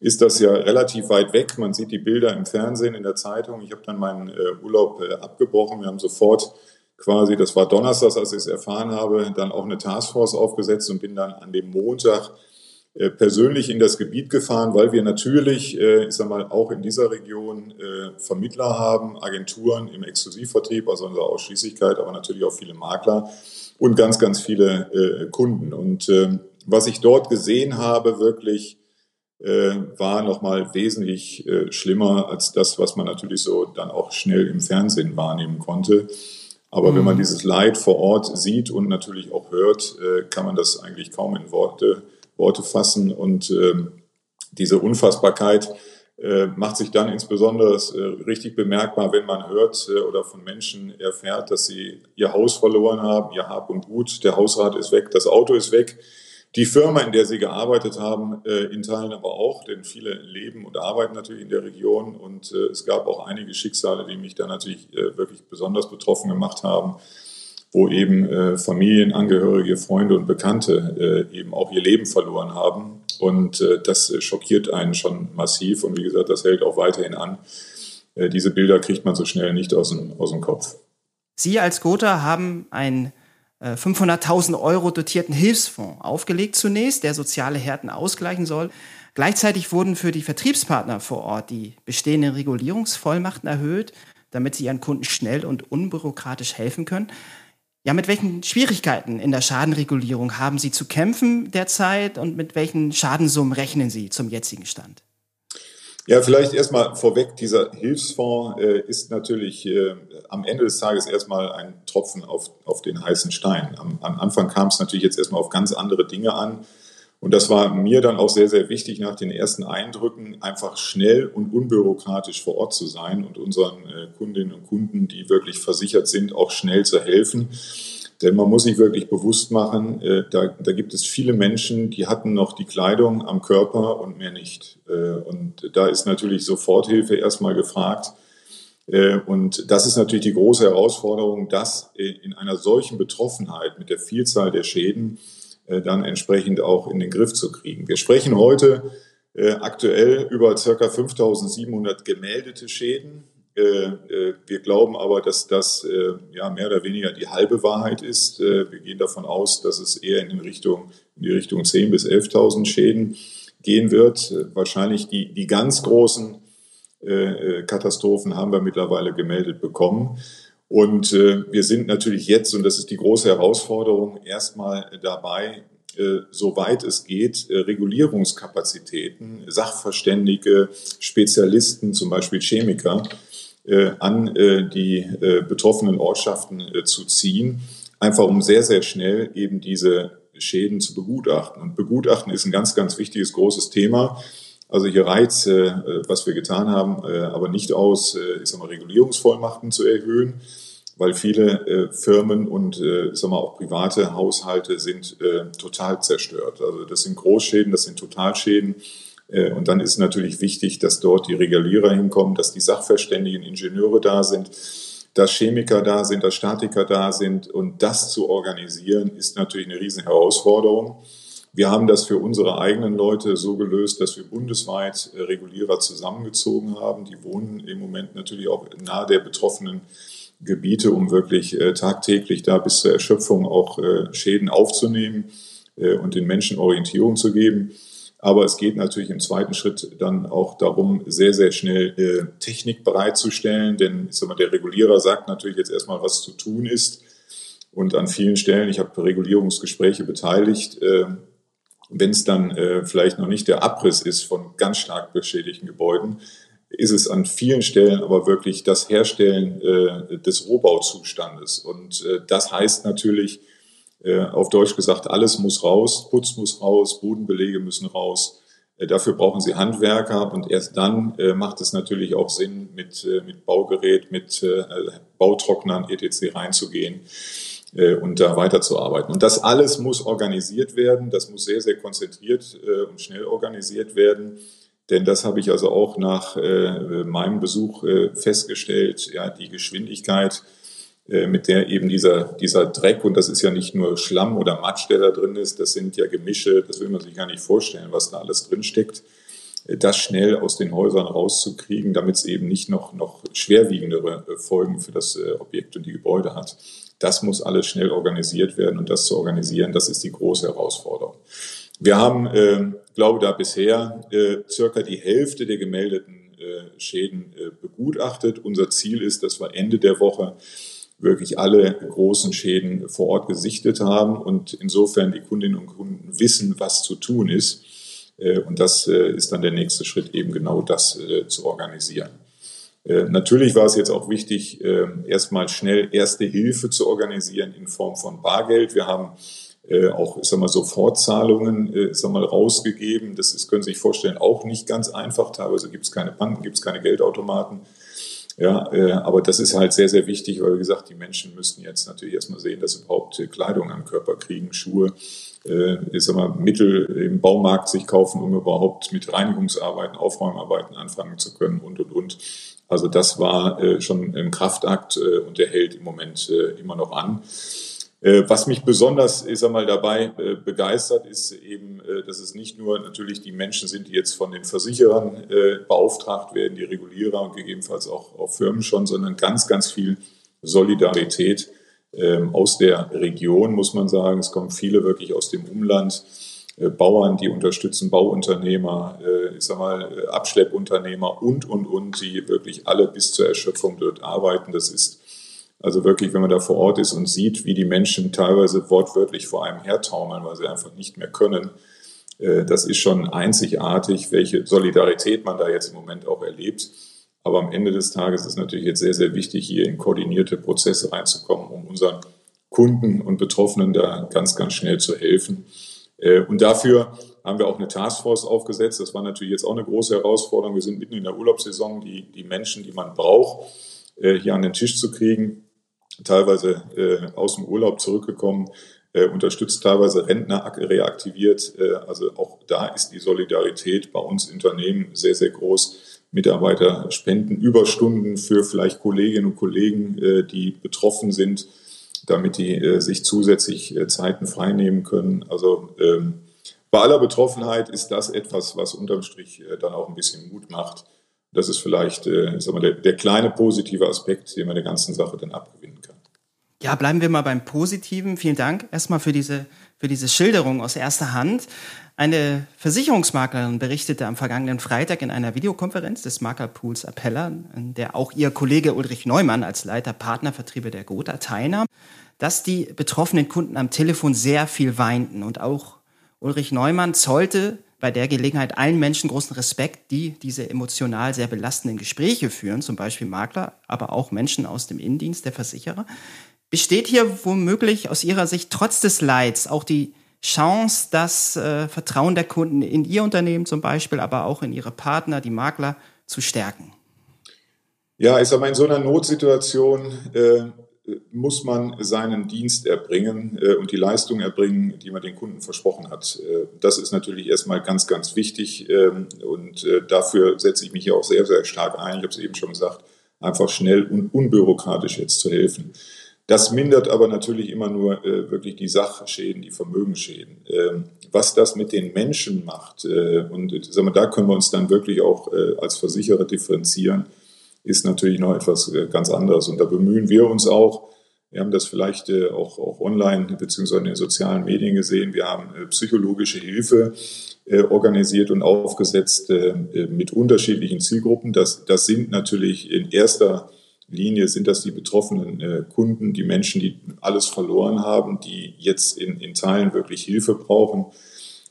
ist das ja relativ weit weg. Man sieht die Bilder im Fernsehen, in der Zeitung. Ich habe dann meinen Urlaub abgebrochen. Wir haben sofort quasi, das war Donnerstag, als ich es erfahren habe, dann auch eine Taskforce aufgesetzt und bin dann an dem Montag äh, persönlich in das Gebiet gefahren, weil wir natürlich, äh, ich sag mal, auch in dieser Region äh, Vermittler haben, Agenturen im Exklusivvertrieb, also unsere Ausschließlichkeit, aber natürlich auch viele Makler und ganz, ganz viele Kunden. Und ähm, was ich dort gesehen habe, wirklich, war nochmal wesentlich schlimmer als das, was man natürlich so dann auch schnell im Fernsehen wahrnehmen konnte. Aber mhm. wenn man mhm. dieses Leid vor Ort sieht und natürlich auch hört, kann man das eigentlich kaum in Worte Worte fassen. Und ähm, diese Unfassbarkeit äh, macht sich dann insbesondere äh, richtig bemerkbar, wenn man hört äh, oder von Menschen erfährt, dass sie ihr Haus verloren haben, ihr Hab und Gut, der Hausrat ist weg, das Auto ist weg. Die Firma, in der sie gearbeitet haben, äh, in Teilen aber auch, denn viele leben und arbeiten natürlich in der Region und äh, es gab auch einige Schicksale, die mich da natürlich äh, wirklich besonders betroffen gemacht haben. wo eben Familienangehörige, Freunde und Bekannte eben auch ihr Leben verloren haben. Und das schockiert einen schon massiv. Und wie gesagt, das hält auch weiterhin an. Diese Bilder kriegt man so schnell nicht aus dem, aus dem Kopf. Sie als Gotha haben einen 500.000 äh, Euro dotierten Hilfsfonds aufgelegt zunächst, der soziale Härten ausgleichen soll. Gleichzeitig wurden für die Vertriebspartner vor Ort die bestehenden Regulierungsvollmachten erhöht, damit sie ihren Kunden schnell und unbürokratisch helfen können. Ja, mit welchen Schwierigkeiten in der Schadenregulierung haben Sie zu kämpfen derzeit und mit welchen Schadensummen rechnen Sie zum jetzigen Stand? Ja, vielleicht erstmal vorweg, dieser Hilfsfonds äh, ist natürlich äh, am Ende des Tages erstmal ein Tropfen auf, auf den heißen Stein. Am, am Anfang kam es natürlich jetzt erstmal auf ganz andere Dinge an. Und das war mir dann auch sehr, sehr wichtig, nach den ersten Eindrücken einfach schnell und unbürokratisch vor Ort zu sein und unseren äh, Kundinnen und Kunden, die wirklich versichert sind, auch schnell zu helfen. Denn man muss sich wirklich bewusst machen, äh, da, da gibt es viele Menschen, die hatten noch die Kleidung am Körper und mehr nicht. Äh, und da ist natürlich Soforthilfe erstmal gefragt. Und das ist natürlich die große Herausforderung, das in einer solchen Betroffenheit mit der Vielzahl der Schäden äh, dann entsprechend auch in den Griff zu kriegen. Wir sprechen heute äh, aktuell über circa 5700 gemeldete Schäden. Äh, wir glauben aber, dass das ja mehr oder weniger die halbe Wahrheit ist. Wir gehen davon aus, dass es eher in, Richtung, in die Richtung 10.000 bis 11.000 Schäden gehen wird. Wahrscheinlich die, die ganz großen Katastrophen haben wir mittlerweile gemeldet bekommen. Und äh, wir sind natürlich jetzt, und das ist die große Herausforderung, erstmal dabei, äh, soweit es geht, äh, Regulierungskapazitäten, Sachverständige, Spezialisten, zum Beispiel Chemiker, äh, an äh, die äh, betroffenen Ortschaften äh, zu ziehen, einfach um sehr, sehr schnell eben diese Schäden zu begutachten. Und begutachten ist ein ganz, ganz wichtiges, großes Thema. Also hier reizt, äh, was wir getan haben, äh, aber nicht aus, äh, ich sag mal, Regulierungsvollmachten zu erhöhen, weil viele äh, Firmen und äh, ich sag mal, auch private Haushalte sind äh, total zerstört. Also das sind Großschäden, das sind Totalschäden. Äh, und dann ist natürlich wichtig, dass dort die Regulierer hinkommen, dass die Sachverständigen Ingenieure da sind, dass Chemiker da sind, dass Statiker da sind. Und das zu organisieren, ist natürlich eine riesen Herausforderung. Wir haben das für unsere eigenen Leute so gelöst, dass wir bundesweit äh, Regulierer zusammengezogen haben. Die wohnen im Moment natürlich auch nahe der betroffenen Gebiete, um wirklich äh, tagtäglich da bis zur Erschöpfung auch Schäden aufzunehmen und den Menschen Orientierung zu geben. Aber es geht natürlich im zweiten Schritt dann auch darum, sehr, sehr schnell Technik bereitzustellen. Denn ich sag mal, der Regulierer sagt natürlich jetzt erstmal, was zu tun ist. Und an vielen Stellen, ich habe Regulierungsgespräche beteiligt, wenn es dann äh, vielleicht noch nicht der Abriss ist von ganz stark beschädigten Gebäuden, ist es an vielen Stellen aber wirklich das Herstellen äh, des Rohbauzustandes. Und äh, das heißt natürlich, äh, auf Deutsch gesagt, alles muss raus, Putz muss raus, Bodenbelege müssen raus. Äh, dafür brauchen Sie Handwerker und erst dann äh, macht es natürlich auch Sinn, mit, äh, mit Baugerät, mit Bautrocknern etc. reinzugehen und da weiterzuarbeiten. Und das alles muss organisiert werden, das muss sehr, sehr konzentriert und schnell organisiert werden. Denn das habe ich also auch nach meinem Besuch festgestellt, ja, die Geschwindigkeit, mit der eben dieser, dieser Dreck, und das ist ja nicht nur Schlamm oder Matsch, der da drin ist, das sind ja Gemische, das will man sich gar nicht vorstellen, was da alles drin steckt, äh, das schnell aus den Häusern rauszukriegen, damit es eben nicht noch, noch schwerwiegendere äh, Folgen für das äh, Objekt und die Gebäude hat. Das muss alles schnell organisiert werden und das zu organisieren, das ist die große Herausforderung. Wir haben, äh, glaube da bisher äh, circa die Hälfte der gemeldeten äh, Schäden äh, begutachtet. Unser Ziel ist, dass wir Ende der Woche wirklich alle großen Schäden vor Ort gesichtet haben und insofern die Kundinnen und Kunden wissen, was zu tun ist. Äh, und das äh, ist dann der nächste Schritt, eben genau das äh, zu organisieren. Natürlich war es jetzt auch wichtig, erstmal schnell erste Hilfe zu organisieren in Form von Bargeld. Wir haben auch, ich sag mal, Sofortzahlungen, ich sag mal, rausgegeben. Das ist, können Sie sich vorstellen, auch nicht ganz einfach. Teilweise gibt es keine Banken, gibt es keine Geldautomaten. Ja, aber das ist halt sehr, sehr wichtig, weil, wie gesagt, die Menschen müssten jetzt natürlich erstmal sehen, dass sie überhaupt Kleidung am Körper kriegen, Schuhe, ich sag mal, Mittel im Baumarkt sich kaufen, um überhaupt mit Reinigungsarbeiten, Aufräumarbeiten anfangen zu können und, und, und. Also das war äh, schon im Kraftakt äh, und der hält im Moment äh, immer noch an. Äh, was mich besonders, ich sag mal, dabei äh, begeistert, ist eben, äh, dass es nicht nur natürlich die Menschen sind, die jetzt von den Versicherern beauftragt werden, die Regulierer und gegebenenfalls auch, auch Firmen schon, sondern ganz, ganz viel Solidarität ähm, aus der Region, muss man sagen. Es kommen viele wirklich aus dem Umland. Bauern, die unterstützen Bauunternehmer, ich sag mal, Abschleppunternehmer und, und, und, die wirklich alle bis zur Erschöpfung dort arbeiten. Das ist also wirklich, wenn man da vor Ort ist und sieht, wie die Menschen teilweise wortwörtlich vor einem hertaumeln, weil sie einfach nicht mehr können, äh, das ist schon einzigartig, welche Solidarität man da jetzt im Moment auch erlebt. Aber am Ende des Tages ist natürlich jetzt sehr, sehr wichtig, hier in koordinierte Prozesse reinzukommen, um unseren Kunden und Betroffenen da ganz, ganz schnell zu helfen. Äh, und dafür haben wir auch eine Taskforce aufgesetzt. Das war natürlich jetzt auch eine große Herausforderung. Wir sind mitten in der Urlaubssaison, die, die Menschen, die man braucht, äh, hier an den Tisch zu kriegen teilweise äh, aus dem Urlaub zurückgekommen, äh, unterstützt teilweise Rentner reaktiviert. Äh, also auch da ist die Solidarität bei uns Unternehmen sehr, sehr groß. Mitarbeiter spenden Überstunden für vielleicht Kolleginnen und Kollegen, äh, die betroffen sind, damit die äh, sich zusätzlich äh, Zeiten freinehmen können. Also ähm, bei aller Betroffenheit ist das etwas, was unterm Strich äh, dann auch ein bisschen Mut macht. Das ist vielleicht äh, sag mal, der, der kleine positive Aspekt, den man der ganzen Sache dann kann. Ja, bleiben wir mal beim Positiven. Vielen Dank erstmal für diese, für diese Schilderung aus erster Hand. Eine Versicherungsmaklerin berichtete am vergangenen Freitag in einer Videokonferenz des Maklerpools Appella, in der auch ihr Kollege Ulrich Neumann als Leiter Partnervertriebe der Gotha teilnahm, dass die betroffenen Kunden am Telefon sehr viel weinten. Und auch Ulrich Neumann zollte bei der Gelegenheit allen Menschen großen Respekt, die diese emotional sehr belastenden Gespräche führen, zum Beispiel Makler, aber auch Menschen aus dem Innendienst der Versicherer. Besteht hier womöglich aus Ihrer Sicht trotz des Leids auch die Chance, das äh, Vertrauen der Kunden in Ihr Unternehmen zum Beispiel, aber auch in Ihre Partner, die Makler, zu stärken? Ja, ich sage mal, in so einer Notsituation äh, muss man seinen Dienst erbringen äh, und die Leistung erbringen, die man den Kunden versprochen hat. Äh, das ist natürlich erstmal ganz, ganz wichtig ähm, und äh, dafür setze ich mich ja auch sehr, sehr stark ein. Ich habe es eben schon gesagt, einfach schnell und unbürokratisch jetzt zu helfen. Das mindert aber natürlich immer nur äh, wirklich die Sachschäden, die Vermögensschäden. Ähm, was das mit den Menschen macht, äh, und sagen wir, da können wir uns dann wirklich auch äh, als Versicherer differenzieren, ist natürlich noch etwas äh, ganz anderes. Und da bemühen wir uns auch, wir haben das vielleicht äh, auch, auch online beziehungsweise in den sozialen Medien gesehen. Wir haben äh, psychologische Hilfe organisiert und aufgesetzt mit unterschiedlichen Zielgruppen. Das, das sind natürlich in erster Linie sind das die betroffenen äh, Kunden, die Menschen, die alles verloren haben, die jetzt in, in Teilen wirklich Hilfe brauchen,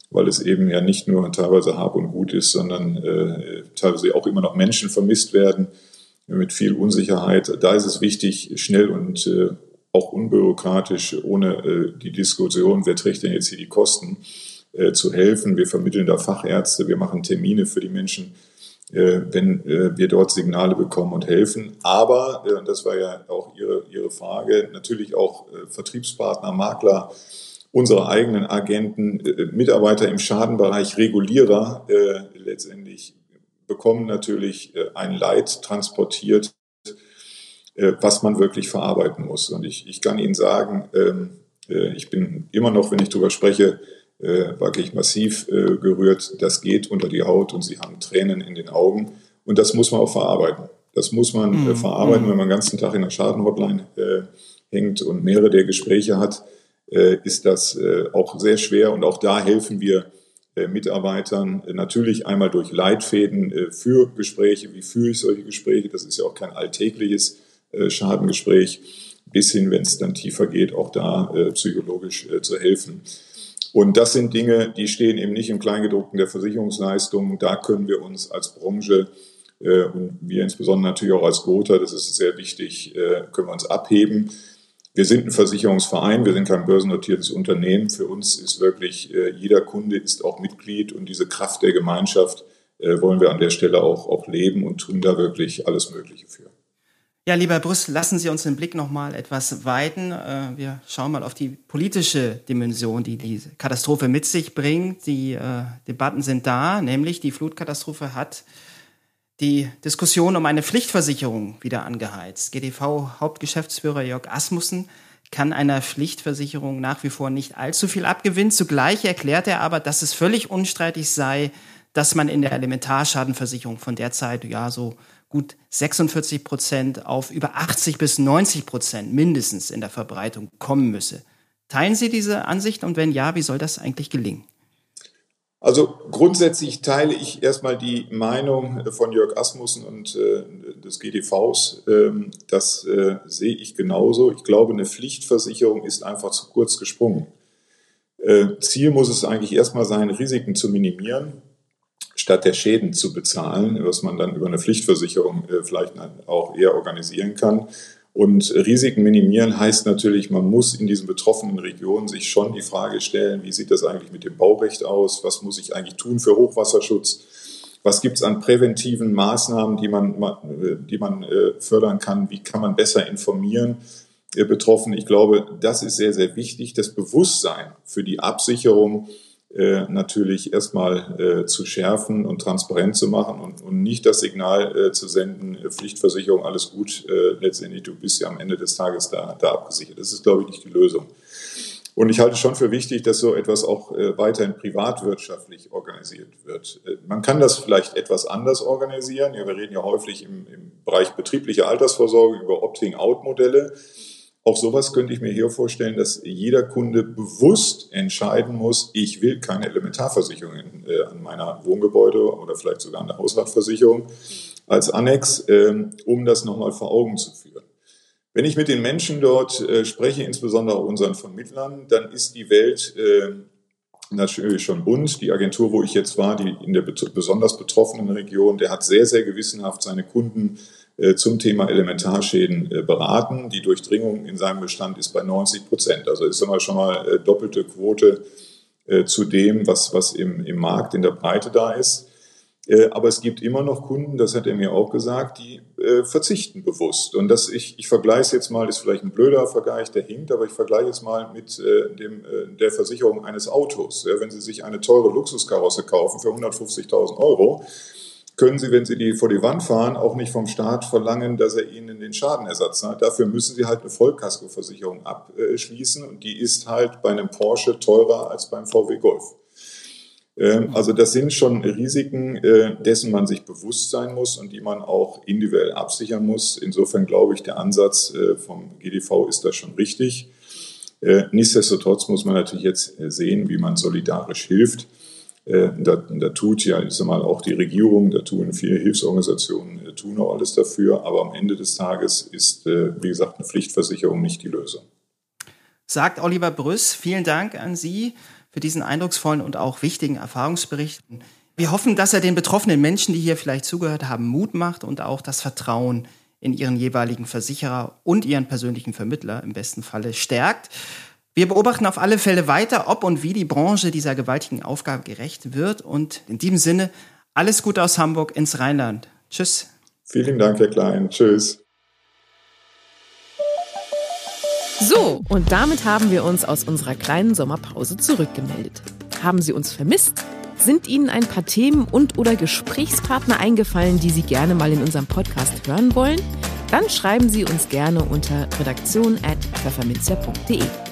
weil es eben ja nicht nur teilweise Hab und Gut ist, sondern äh, teilweise auch immer noch Menschen vermisst werden mit viel Unsicherheit. Da ist es wichtig, schnell und äh, auch unbürokratisch, ohne äh, die Diskussion, wer trägt denn jetzt hier die Kosten, äh, zu helfen. Wir vermitteln da Fachärzte, wir machen Termine für die Menschen wenn äh, wir dort Signale bekommen und helfen. Aber, äh, das war ja auch Ihre, Ihre Frage, natürlich auch Vertriebspartner, Makler, unsere eigenen Agenten, Mitarbeiter im Schadenbereich, Regulierer letztendlich bekommen natürlich ein Leid transportiert, was man wirklich verarbeiten muss. Und ich, ich kann Ihnen sagen, ähm, ich bin immer noch, wenn ich darüber spreche, äh, wirklich massiv äh, gerührt. Das geht unter die Haut und sie haben Tränen in den Augen. Und das muss man auch verarbeiten. Das muss man äh, mhm. verarbeiten, mhm. wenn man den ganzen Tag in der Schadenhotline äh, hängt und mehrere der Gespräche hat, äh, ist das äh, auch sehr schwer. Und auch da helfen wir äh, Mitarbeitern äh, natürlich einmal durch Leitfäden für Gespräche. Wie führe ich solche Gespräche? Das ist ja auch kein alltägliches Schadengespräch. Bis hin, wenn es dann tiefer geht, auch da psychologisch zu helfen. Und das sind Dinge, die stehen eben nicht im Kleingedruckten der Versicherungsleistung. Da können wir uns als Branche äh, und wir insbesondere natürlich auch als Gotha, das ist sehr wichtig, äh, können wir uns abheben. Wir sind ein Versicherungsverein, wir sind kein börsennotiertes Unternehmen. Für uns ist wirklich, äh, jeder Kunde ist auch Mitglied und diese Kraft der Gemeinschaft äh, wollen wir an der Stelle auch, auch leben und tun da wirklich alles Mögliche für. Ja, lieber Brüssel, lassen Sie uns den Blick noch mal etwas weiten. Äh, wir schauen mal auf die politische Dimension, die diese Katastrophe mit sich bringt. Die äh, Debatten sind da, nämlich die Flutkatastrophe hat die Diskussion um eine Pflichtversicherung wieder angeheizt. GDV-Hauptgeschäftsführer Jörg Asmussen kann einer Pflichtversicherung nach wie vor nicht allzu viel abgewinnen. Zugleich erklärt er aber, dass es völlig unstreitig sei, dass man in der Elementarschadenversicherung von derzeit ja so gut 46 Prozent auf über 80 bis 90 Prozent mindestens in der Verbreitung kommen müsse. Teilen Sie diese Ansicht und wenn ja, wie soll das eigentlich gelingen? Also grundsätzlich teile ich erstmal die Meinung von Jörg Asmussen und äh, des GDVs. Ähm, das äh, sehe ich genauso. Ich glaube, eine Pflichtversicherung ist einfach zu kurz gesprungen. Äh, Ziel muss es eigentlich erstmal sein, Risiken zu minimieren, statt der Schäden zu bezahlen, was man dann über eine Pflichtversicherung äh, vielleicht auch eher organisieren kann. Und Risiken minimieren heißt natürlich, man muss in diesen betroffenen Regionen sich schon die Frage stellen, wie sieht das eigentlich mit dem Baurecht aus? Was muss ich eigentlich tun für Hochwasserschutz? Was gibt es an präventiven Maßnahmen, die man, die man äh, fördern kann? Wie kann man besser informieren äh, Betroffene? Ich glaube, das ist sehr, sehr wichtig. Das Bewusstsein für die Absicherung äh, natürlich erstmal äh, zu schärfen und transparent zu machen und, und nicht das Signal äh, zu senden, äh, Pflichtversicherung, alles gut, äh, letztendlich du bist ja am Ende des Tages da, da abgesichert. Das ist, glaube ich, nicht die Lösung. Und ich halte schon für wichtig, dass so etwas auch äh, weiterhin privatwirtschaftlich organisiert wird. Man kann das vielleicht etwas anders organisieren. Ja, wir reden ja häufig im, im Bereich betriebliche Altersvorsorge über Opting-out-Modelle. Auch sowas könnte ich mir hier vorstellen, dass jeder Kunde bewusst entscheiden muss, ich will keine Elementarversicherung äh, an meiner Wohngebäude oder vielleicht sogar an der Hausratversicherung als Annex, äh, um das nochmal vor Augen zu führen. Wenn ich mit den Menschen dort äh, spreche, insbesondere unseren Vermittlern, dann ist die Welt äh, natürlich schon bunt. Die Agentur, wo ich jetzt war, die in der besonders betroffenen Region, der hat sehr, sehr gewissenhaft seine Kunden zum Thema Elementarschäden äh, beraten. Die Durchdringung in seinem Bestand ist bei 90 Prozent. Also ist immer schon mal äh, doppelte Quote zu dem, was, was im, im Markt in der Breite da ist. Aber es gibt immer noch Kunden, das hat er mir auch gesagt, die verzichten bewusst. Und das, ich, ich vergleiche es jetzt mal, ist vielleicht ein blöder Vergleich, der hinkt, aber ich vergleiche es mal mit dem, der Versicherung eines Autos. wenn Sie sich eine teure Luxuskarosse kaufen für 150.000 Euro, können Sie, wenn Sie die vor die Wand fahren, auch nicht vom Staat verlangen, dass er Ihnen den Schadenersatz zahlt. Dafür müssen Sie halt eine Vollkaskoversicherung abschließen und die ist halt bei einem Porsche teurer als beim VW Golf. Ähm, also das sind schon Risiken, äh, dessen man sich bewusst sein muss und die man auch individuell absichern muss. Insofern glaube ich, der Ansatz äh, vom GDV ist da schon richtig. Äh, nichtsdestotrotz muss man natürlich jetzt sehen, wie man solidarisch hilft. Äh, da, da, tut ja, ich sag mal, auch die Regierung, da tun viele Hilfsorganisationen, äh, tun auch alles dafür. Aber am Ende des Tages ist, äh, wie gesagt, eine Pflichtversicherung nicht die Lösung. Sagt Oliver Brüss, vielen Dank an Sie für diesen eindrucksvollen und auch wichtigen Erfahrungsbericht. Wir hoffen, dass er den betroffenen Menschen, die hier vielleicht zugehört haben, Mut macht und auch das Vertrauen in ihren jeweiligen Versicherer und ihren persönlichen Vermittler im besten Falle stärkt. Wir beobachten auf alle Fälle weiter, ob und wie die Branche dieser gewaltigen Aufgabe gerecht wird. Und in diesem Sinne, alles Gute aus Hamburg ins Rheinland. Tschüss. Vielen Dank, Herr Klein. Tschüss. So, und damit haben wir uns aus unserer kleinen Sommerpause zurückgemeldet. Haben Sie uns vermisst? Sind Ihnen ein paar Themen und oder Gesprächspartner eingefallen, die Sie gerne mal in unserem Podcast hören wollen? Dann schreiben Sie uns gerne unter redaktion.pfefferminzer.de.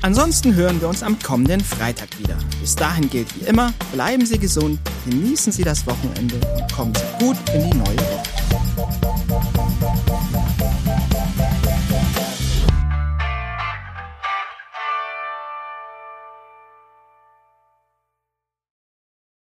Ansonsten hören wir uns am kommenden Freitag wieder. Bis dahin gilt wie immer, bleiben Sie gesund, genießen Sie das Wochenende und kommen Sie gut in die neue Woche.